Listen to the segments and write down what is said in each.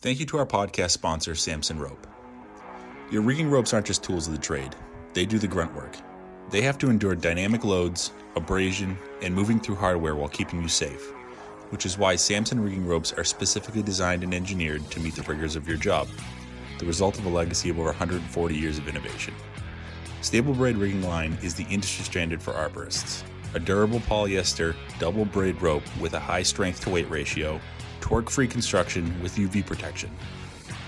Thank you to our podcast sponsor, Samson Rope. Your rigging ropes aren't just tools of the trade, they do the grunt work. They have to endure dynamic loads, abrasion, and moving through hardware while keeping you safe, which is why Samson rigging ropes are specifically designed and engineered to meet the rigors of your job, the result of a legacy of over 140 years of innovation. Stable braid rigging line is the industry standard for arborists. A durable polyester double braid rope with a high strength to weight ratio, torque free construction with UV protection.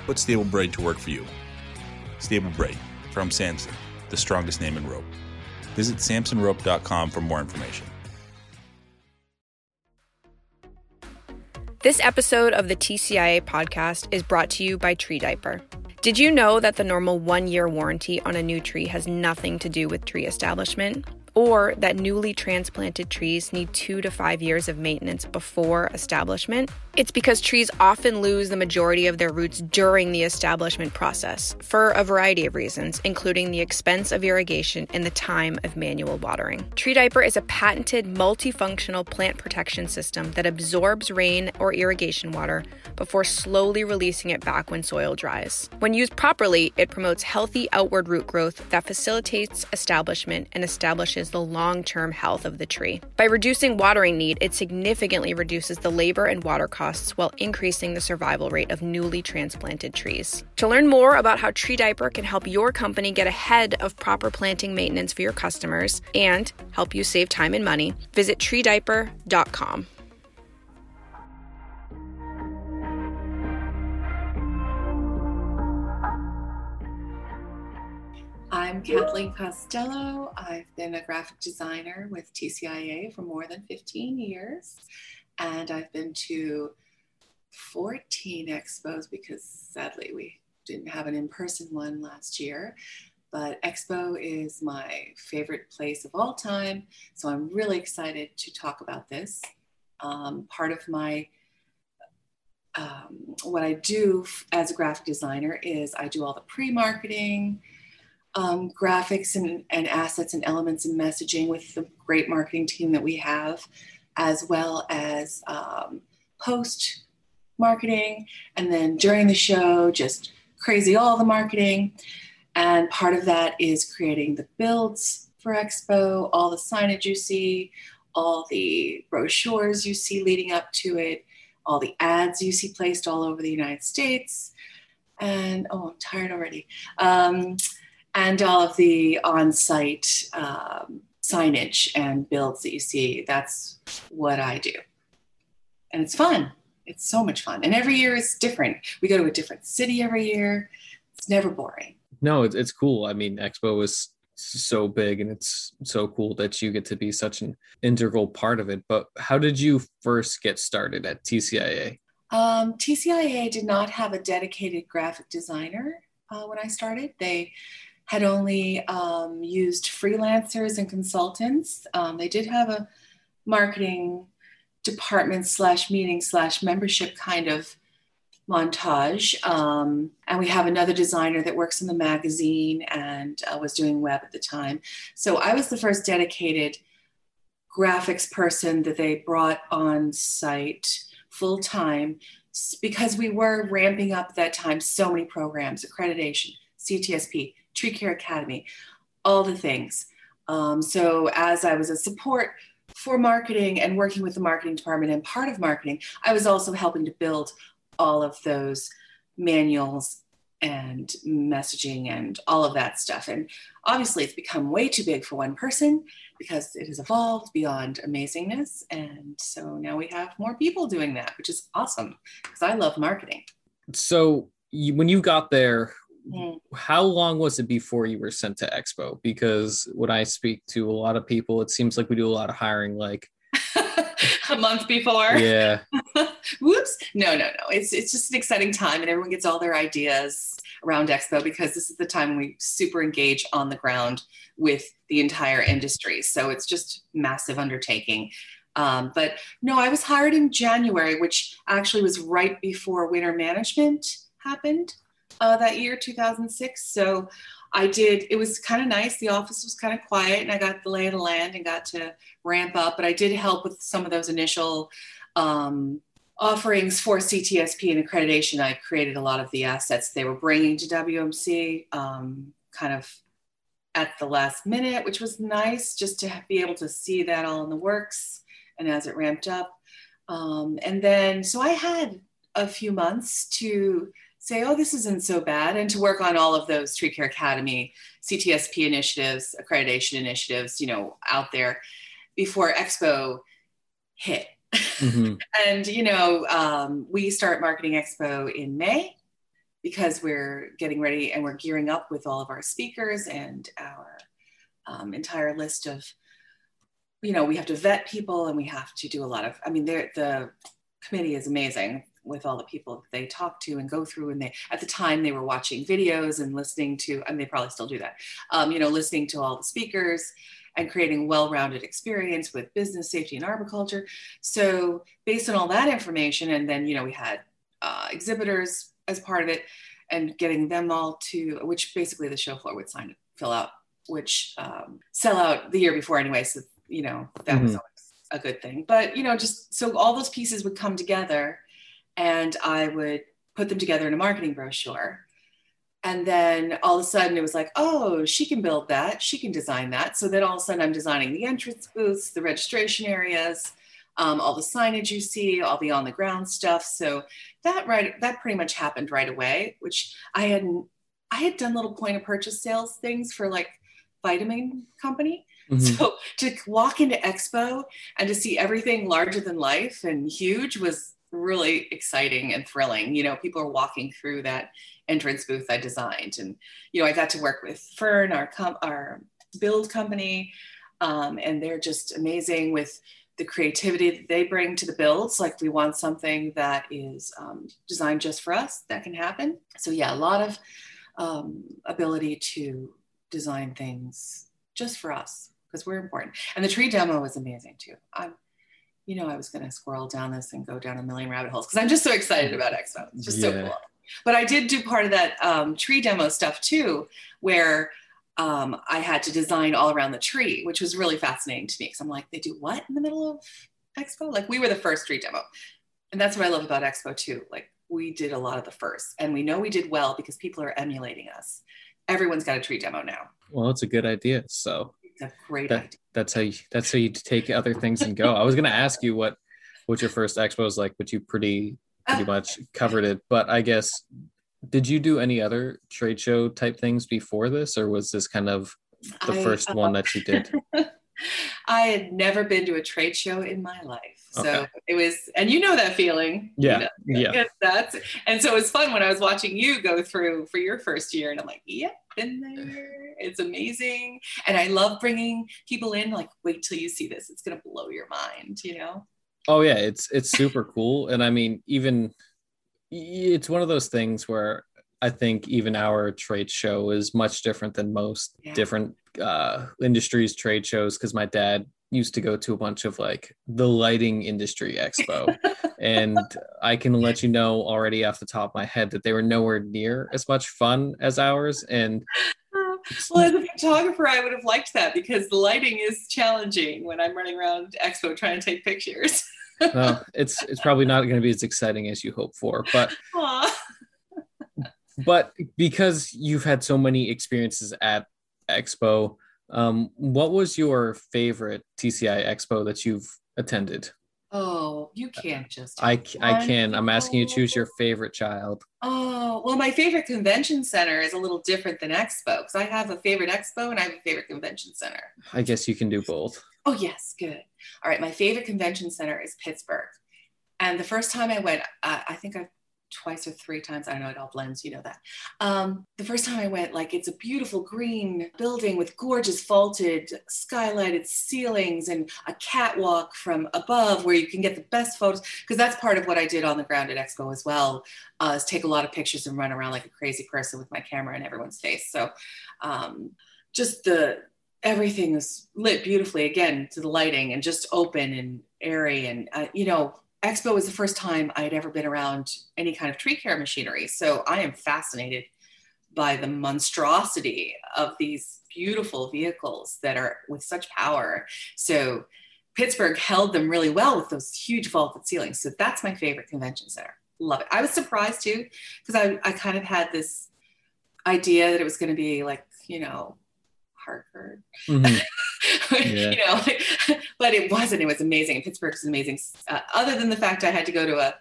Put Stable Braid to work for you. Stable Braid from Samson, the strongest name in rope. Visit samsonrope.com for more information. This episode of the TCIA podcast is brought to you by Tree Diaper. Did you know that the normal one year warranty on a new tree has nothing to do with tree establishment? or that newly transplanted trees need two to five years of maintenance before establishment. It's because trees often lose the majority of their roots during the establishment process for a variety of reasons, including the expense of irrigation and the time of manual watering. Tree Diaper is a patented multifunctional plant protection system that absorbs rain or irrigation water before slowly releasing it back when soil dries. When used properly, it promotes healthy outward root growth that facilitates establishment and establishes the long term health of the tree. By reducing watering need, it significantly reduces the labor and water costs while increasing the survival rate of newly transplanted trees. To learn more about how Tree Diaper can help your company get ahead of proper planting maintenance for your customers and help you save time and money, visit treediaper.com. I'm Kathleen Costello. I've been a graphic designer with TCIA for more than 15 years, and I've been to 14 expos because sadly we didn't have an in person one last year. But Expo is my favorite place of all time, so I'm really excited to talk about this. Um, part of my um, what I do as a graphic designer is I do all the pre marketing um, graphics and, and assets and elements and messaging with the great marketing team that we have, as well as um, post marketing. And then during the show, just crazy all the marketing. And part of that is creating the builds for Expo, all the signage you see, all the brochures you see leading up to it, all the ads you see placed all over the United States. And oh, I'm tired already. Um, and all of the on-site um, signage and builds that you see. That's what I do, and it's fun. It's so much fun, and every year is different. We go to a different city every year. It's never boring. No, it's it's cool. I mean, Expo is so big, and it's so cool that you get to be such an integral part of it. But how did you first get started at TCIA? Um, TCIA did not have a dedicated graphic designer uh, when I started. They had only um, used freelancers and consultants. Um, they did have a marketing department slash meeting slash membership kind of montage. Um, and we have another designer that works in the magazine and uh, was doing web at the time. So I was the first dedicated graphics person that they brought on site full time because we were ramping up that time so many programs, accreditation, CTSP, Tree Care Academy, all the things. Um, so as I was a support for marketing and working with the marketing department and part of marketing, I was also helping to build all of those manuals and messaging and all of that stuff. And obviously, it's become way too big for one person because it has evolved beyond amazingness. And so now we have more people doing that, which is awesome because I love marketing. So, you, when you got there. How long was it before you were sent to Expo? Because when I speak to a lot of people, it seems like we do a lot of hiring like a month before. Yeah. Whoops. No, no, no. It's it's just an exciting time and everyone gets all their ideas around Expo because this is the time we super engage on the ground with the entire industry. So it's just massive undertaking. Um, but no, I was hired in January, which actually was right before winter management happened uh, that year, 2006. So I did, it was kind of nice. The office was kind of quiet and I got the lay of the land and got to ramp up. But I did help with some of those initial um, offerings for CTSP and accreditation, I created a lot of the assets they were bringing to WMC, um, kind of at the last minute, which was nice just to be able to see that all in the works and as it ramped up. Um, and then, so I had a few months to say, oh, this isn't so bad, and to work on all of those Tree Care Academy, CTSP initiatives, accreditation initiatives, you know, out there before Expo hit. Mm-hmm. and, you know, um, we start Marketing Expo in May because we're getting ready and we're gearing up with all of our speakers and our um, entire list of you know we have to vet people and we have to do a lot of i mean the committee is amazing with all the people they talk to and go through and they at the time they were watching videos and listening to and they probably still do that um, you know listening to all the speakers and creating a well-rounded experience with business safety and arboriculture so based on all that information and then you know we had uh, exhibitors as part of it and getting them all to which basically the show floor would sign fill out which um, sell out the year before anyway so you know that mm-hmm. was always a good thing but you know just so all those pieces would come together and i would put them together in a marketing brochure. And then all of a sudden it was like oh she can build that. She can design that. So then all of a sudden i'm designing the entrance booths the registration areas um, all the signage you see all the on the ground stuff. So that right that pretty much happened right away which i hadn't i had done little point of purchase sales things for like vitamin company. Mm-hmm. so to walk into expo and to see everything larger than life and huge was really exciting and thrilling you know people are walking through that entrance booth i designed and you know i got to work with fern our com- our build company um, and they're just amazing with the creativity that they bring to the builds. Like we want something that is um, designed just for us that can happen. So yeah, a lot of um, ability to design things just for us because we're important. And the tree demo was amazing too. I'm, you know, I was going to squirrel down this and go down a million rabbit holes because I'm just so excited about Expo. It's just yeah. so cool. But I did do part of that um, tree demo stuff too, where um, I had to design all around the tree, which was really fascinating to me because I'm like, they do what in the middle of Expo? Like we were the first tree demo. And that's what I love about Expo too. Like we did a lot of the first and we know we did well because people are emulating us. Everyone's got a tree demo now. Well, it's a good idea. So it's a great that, idea. That's how you, that's how you take other things and go. I was going to ask you what, what your first expo was like, but you pretty, pretty much covered it. But I guess did you do any other trade show type things before this, or was this kind of the I, first uh, one that you did? I had never been to a trade show in my life. So okay. it was, and you know that feeling. Yeah. You know, yeah. That's, and so it was fun when I was watching you go through for your first year. And I'm like, yep, yeah, been there. It's amazing. And I love bringing people in, like, wait till you see this. It's going to blow your mind, you know? Oh, yeah. It's, it's super cool. And I mean, even, it's one of those things where I think even our trade show is much different than most yeah. different uh, industries trade shows because my dad used to go to a bunch of like the lighting industry expo. And i can let you know already off the top of my head that they were nowhere near as much fun as ours. And well as a photographer i would have liked that because the lighting is challenging when i'm running around expo trying to take pictures. Well, it's it's probably not going to be as exciting as you hope for, but but because you've had so many experiences at Expo, um, what was your favorite TCI Expo that you've attended? Oh, you can't just. I, I can. I'm asking you to choose your favorite child. Oh, well, my favorite convention center is a little different than Expo because I have a favorite Expo and I have a favorite convention center. I guess you can do both. Oh, yes, good. All right, my favorite convention center is Pittsburgh. And the first time I went, uh, I think I've twice or three times. I don't know, it all blends, you know that. Um, the first time I went, like it's a beautiful green building with gorgeous vaulted, skylighted ceilings and a catwalk from above where you can get the best photos. Because that's part of what I did on the ground at Expo as well, uh, is take a lot of pictures and run around like a crazy person with my camera in everyone's face. So um, just the everything is lit beautifully again to the lighting and just open and airy and uh, you know expo was the first time i had ever been around any kind of tree care machinery so i am fascinated by the monstrosity of these beautiful vehicles that are with such power so Pittsburgh held them really well with those huge vaulted ceilings. So that's my favorite convention center. Love it. I was surprised too, because I, I kind of had this idea that it was going to be like, you know, Hartford. Mm-hmm. Yeah. you know, like, but it wasn't. It was amazing. Pittsburgh was amazing. Uh, other than the fact I had to go to a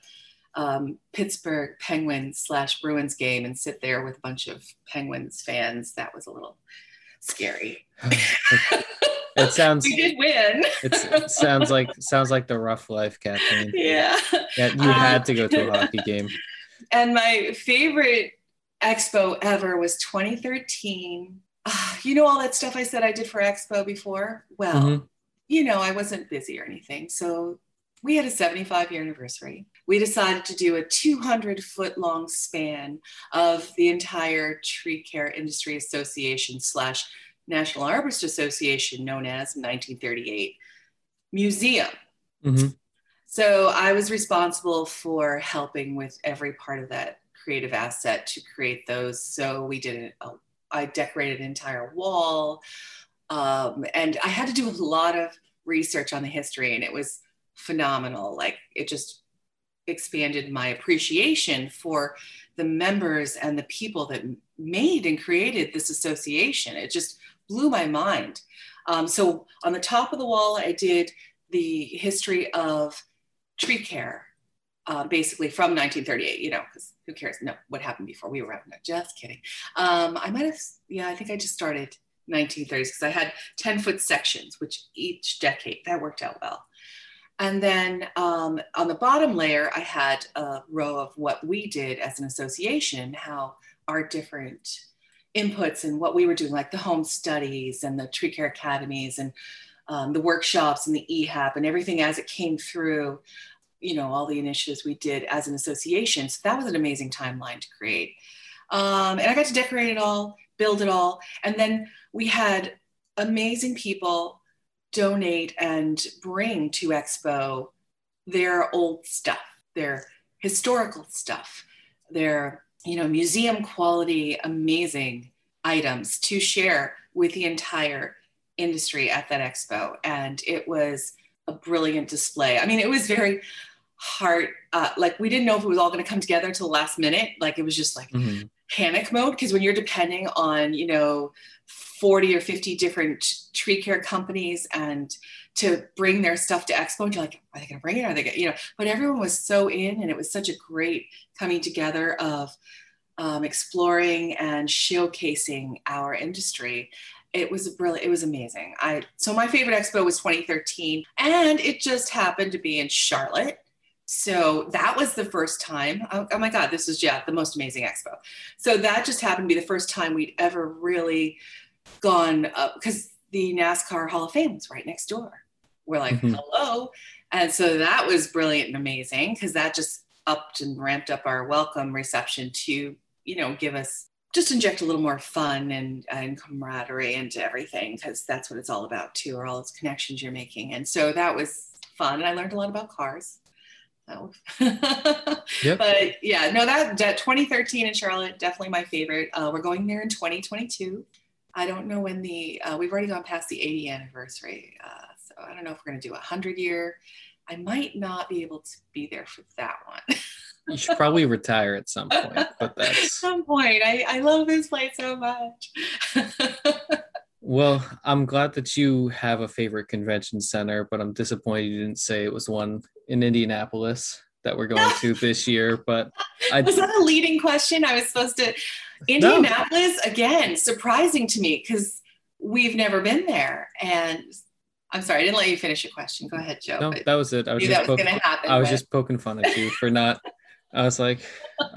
um, Pittsburgh Penguins slash Bruins game and sit there with a bunch of Penguins fans, that was a little scary. it sounds we did win. it sounds like sounds like the rough life, Kathleen. Yeah. yeah you had to go to a hockey game. And my favorite expo ever was 2013. Uh, you know all that stuff I said I did for expo before? Well, mm-hmm. you know, I wasn't busy or anything. So we had a 75 year anniversary. We decided to do a 200 foot long span of the entire tree care industry association slash National Arborist Association, known as 1938 Museum. Mm-hmm. So I was responsible for helping with every part of that creative asset to create those. So we did it. I decorated an entire wall, um, and I had to do a lot of research on the history, and it was phenomenal. Like it just expanded my appreciation for the members and the people that made and created this association. It just blew my mind. Um, so on the top of the wall, I did the history of tree care, uh, basically from 1938. You know, because who cares? No, what happened before we were? No, just kidding. Um, I might have, yeah, I think I just started 1930s because I had 10 foot sections, which each decade that worked out well. And then um, on the bottom layer, I had a row of what we did as an association, how our different inputs and what we were doing, like the home studies and the tree care academies and um, the workshops and the EHAP and everything as it came through, you know, all the initiatives we did as an association. So that was an amazing timeline to create. Um, and I got to decorate it all, build it all. And then we had amazing people donate and bring to Expo their old stuff, their historical stuff, their you know museum quality amazing items to share with the entire industry at that expo and it was a brilliant display. I mean it was very hard uh, like we didn't know if it was all going to come together until the last minute. Like it was just like mm-hmm. panic mode because when you're depending on you know 40 or 50 different tree care companies and to bring their stuff to expo and you're like are they going to bring it? Are they going you know but everyone was so in and it was such a great coming together of um, exploring and showcasing our industry it was brilliant it was amazing i so my favorite expo was 2013 and it just happened to be in charlotte so that was the first time. Oh, oh, my God, this was yeah the most amazing expo. So that just happened to be the first time we'd ever really gone up because the NASCAR Hall of Fame was right next door. We're like, mm-hmm. hello. And so that was brilliant and amazing because that just upped and ramped up our welcome reception to, you know, give us just inject a little more fun and, and camaraderie into everything because that's what it's all about too, or all those connections you're making. And so that was fun. And I learned a lot about cars. So. yep. But yeah, no, that, that 2013 in Charlotte, definitely my favorite. Uh, we're going there in 2022. I don't know when the, uh, we've already gone past the 80 anniversary. Uh, so I don't know if we're going to do a 100 year. I might not be able to be there for that one. you should probably retire at some point, but that's some point. I, I love this place so much. well, I'm glad that you have a favorite convention center, but I'm disappointed you didn't say it was one in Indianapolis that we're going to this year. But I was that a leading question? I was supposed to Indianapolis no. again, surprising to me because we've never been there. And I'm sorry, I didn't let you finish your question. Go ahead, Joe. No, that was it. I was just poking, happen, I was but... just poking fun at you for not. I was like,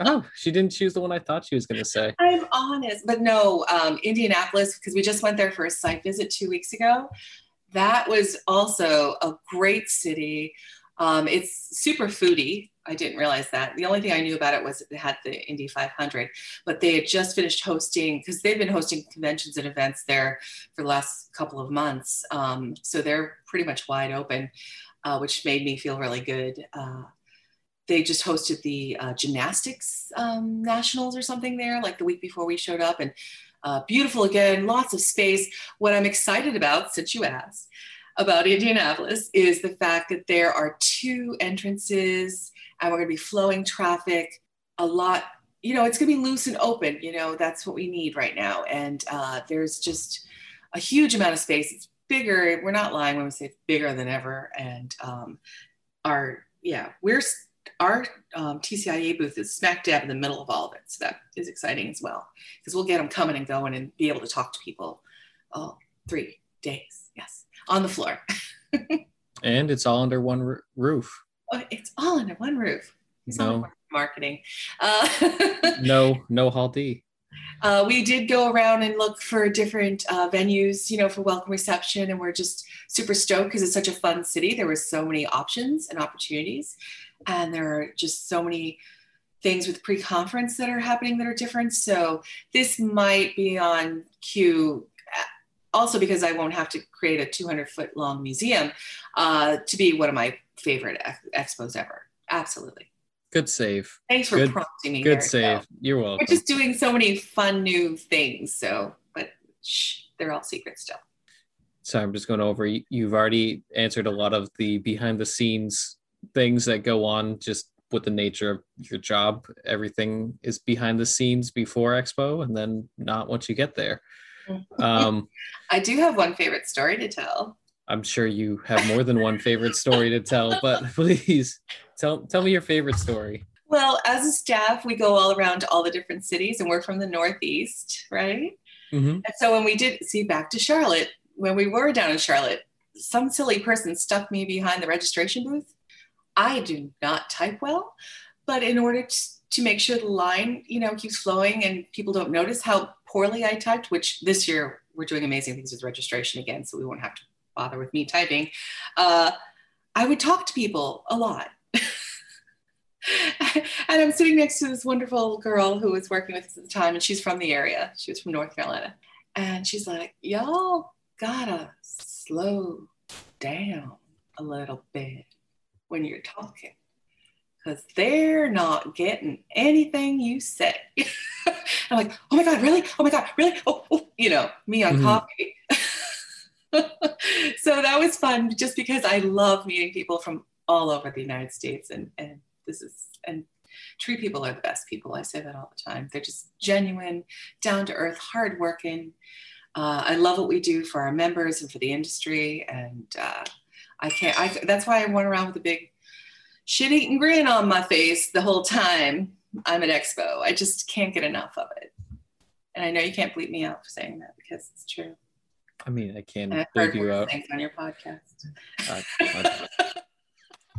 oh, she didn't choose the one I thought she was going to say. I'm honest, but no, um, Indianapolis because we just went there for a site visit two weeks ago. That was also a great city. Um, it's super foodie. I didn't realize that. The only thing I knew about it was it had the Indy 500, but they had just finished hosting because they've been hosting conventions and events there for the last couple of months. Um, so they're pretty much wide open, uh, which made me feel really good. Uh, they just hosted the uh, gymnastics um, nationals or something there, like the week before we showed up, and uh, beautiful again, lots of space. What I'm excited about, since you asked, about Indianapolis is the fact that there are two entrances and we're going to be flowing traffic a lot. You know, it's going to be loose and open. You know, that's what we need right now. And uh, there's just a huge amount of space. It's bigger. We're not lying when we say it's bigger than ever. And um, our, yeah, we're, our um, TCIA booth is smack dab in the middle of all of it. So that is exciting as well because we'll get them coming and going and be able to talk to people all three days. Yes on the floor. and it's all under one r- roof. Oh, it's all under one roof. It's no marketing. Uh, no, no Hall D. Uh, we did go around and look for different uh, venues, you know, for welcome reception, and we're just super stoked because it's such a fun city. There were so many options and opportunities, and there are just so many things with pre-conference that are happening that are different. So this might be on cue also because I won't have to create a 200 foot long museum uh, to be one of my favorite ex- expos ever. Absolutely. Good save. Thanks for good, prompting me. Good Eric, save. You're welcome. We're just doing so many fun new things. So, but shh, they're all secret still. So I'm just going over. You've already answered a lot of the behind the scenes things that go on just with the nature of your job. Everything is behind the scenes before Expo and then not once you get there. Um, I do have one favorite story to tell. I'm sure you have more than one favorite story to tell, but please tell tell me your favorite story. Well, as a staff, we go all around all the different cities, and we're from the Northeast, right? Mm-hmm. And so when we did see back to Charlotte, when we were down in Charlotte, some silly person stuck me behind the registration booth. I do not type well, but in order to, to make sure the line, you know, keeps flowing and people don't notice how poorly I typed, which this year we're doing amazing things with registration again, so we won't have to bother with me typing. Uh, I would talk to people a lot. and I'm sitting next to this wonderful girl who was working with us at the time, and she's from the area. She was from North Carolina. And she's like, Y'all gotta slow down a little bit when you're talking because they're not getting anything you say. I'm like, oh my God, really? Oh my God, really? Oh, oh. you know, me on mm-hmm. coffee. so that was fun just because I love meeting people from all over the United States. And, and this is, and tree people are the best people. I say that all the time. They're just genuine, down to earth, hardworking. Uh, I love what we do for our members and for the industry. And uh, I can't, I, that's why I went around with a big shit eating grin on my face the whole time I'm at Expo. I just can't get enough of it. And I know you can't bleep me out for saying that because it's true. I mean, I can not bleep you out. On your podcast.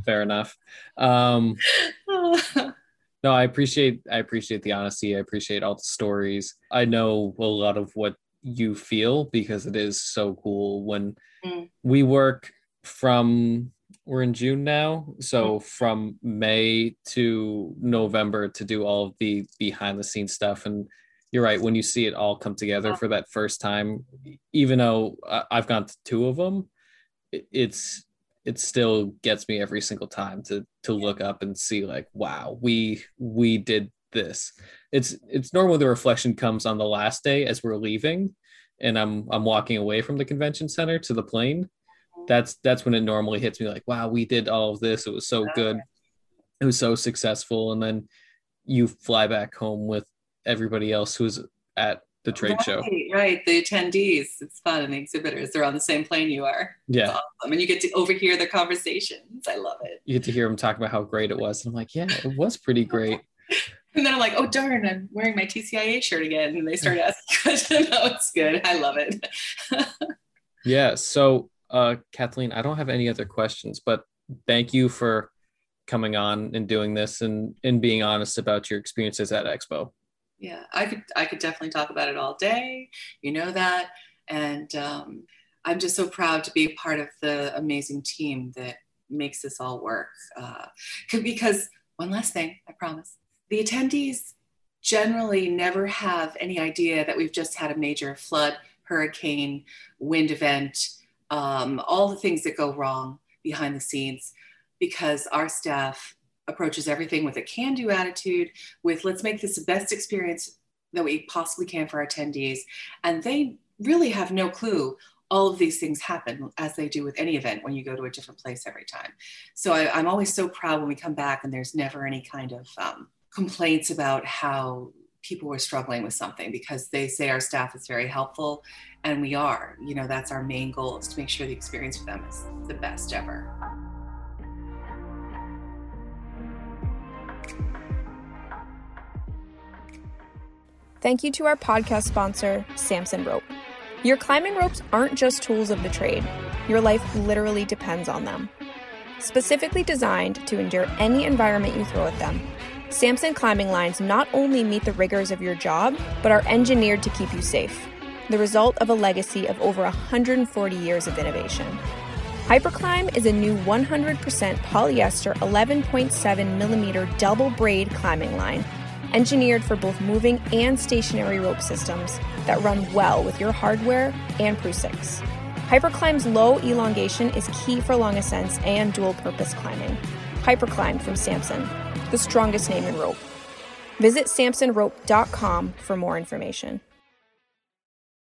Fair enough. Um, no, I appreciate I appreciate the honesty. I appreciate all the stories. I know a lot of what you feel because it is so cool when mm. we work from we're in June now. So mm-hmm. from May to November to do all of the behind the scenes stuff. And you're right, when you see it all come together for that first time, even though I've gone to two of them, it's it still gets me every single time to to look up and see like, wow, we we did this. It's it's normally the reflection comes on the last day as we're leaving and I'm I'm walking away from the convention center to the plane that's that's when it normally hits me like wow we did all of this. It was so good. It was so successful. And then you fly back home with everybody else who's at the trade right, show. Right the attendees. It's fun. And the exhibitors they're on the same plane you are. Yeah. awesome. and you get to overhear their conversations. I love it. You get to hear them talk about how great it was. And i'm like yeah it was pretty great. And then i'm like oh darn i'm wearing my tcia shirt again. And they start asking questions. No it's good. I love it. Yeah so uh, Kathleen, I don't have any other questions, but thank you for coming on and doing this and and being honest about your experiences at Expo. Yeah, I could I could definitely talk about it all day. You know that, and um, I'm just so proud to be a part of the amazing team that makes this all work. Uh, because one last thing, I promise, the attendees generally never have any idea that we've just had a major flood, hurricane, wind event um, all the things that go wrong behind the scenes because our staff approaches everything with a can do attitude, with let's make this the best experience that we possibly can for our attendees. And they really have no clue all of these things happen as they do with any event when you go to a different place every time. So I, am always so proud when we come back and there's never any kind of um, complaints about how people were struggling with something because they say our staff is very helpful and we are. You know, that's our main goal is to make sure the experience for them is the best ever. Thank you to our podcast sponsor, Samson Rope. Your climbing ropes aren't just tools of the trade, your life literally depends on them. Specifically designed to endure any environment you throw at them, Samson climbing lines not only meet the rigors of your job, but are engineered to keep you safe, the result of a legacy of over 140 years of innovation. Hyperclimb is a new 100% polyester 11.7 millimeter double braid climbing line engineered for both moving and stationary rope systems that run well with your hardware and Prusiks. Hyperclimb's low elongation is key for long ascents and dual purpose climbing. Hyperclimb from Samson, the strongest name in rope. Visit samsonrope.com for more information.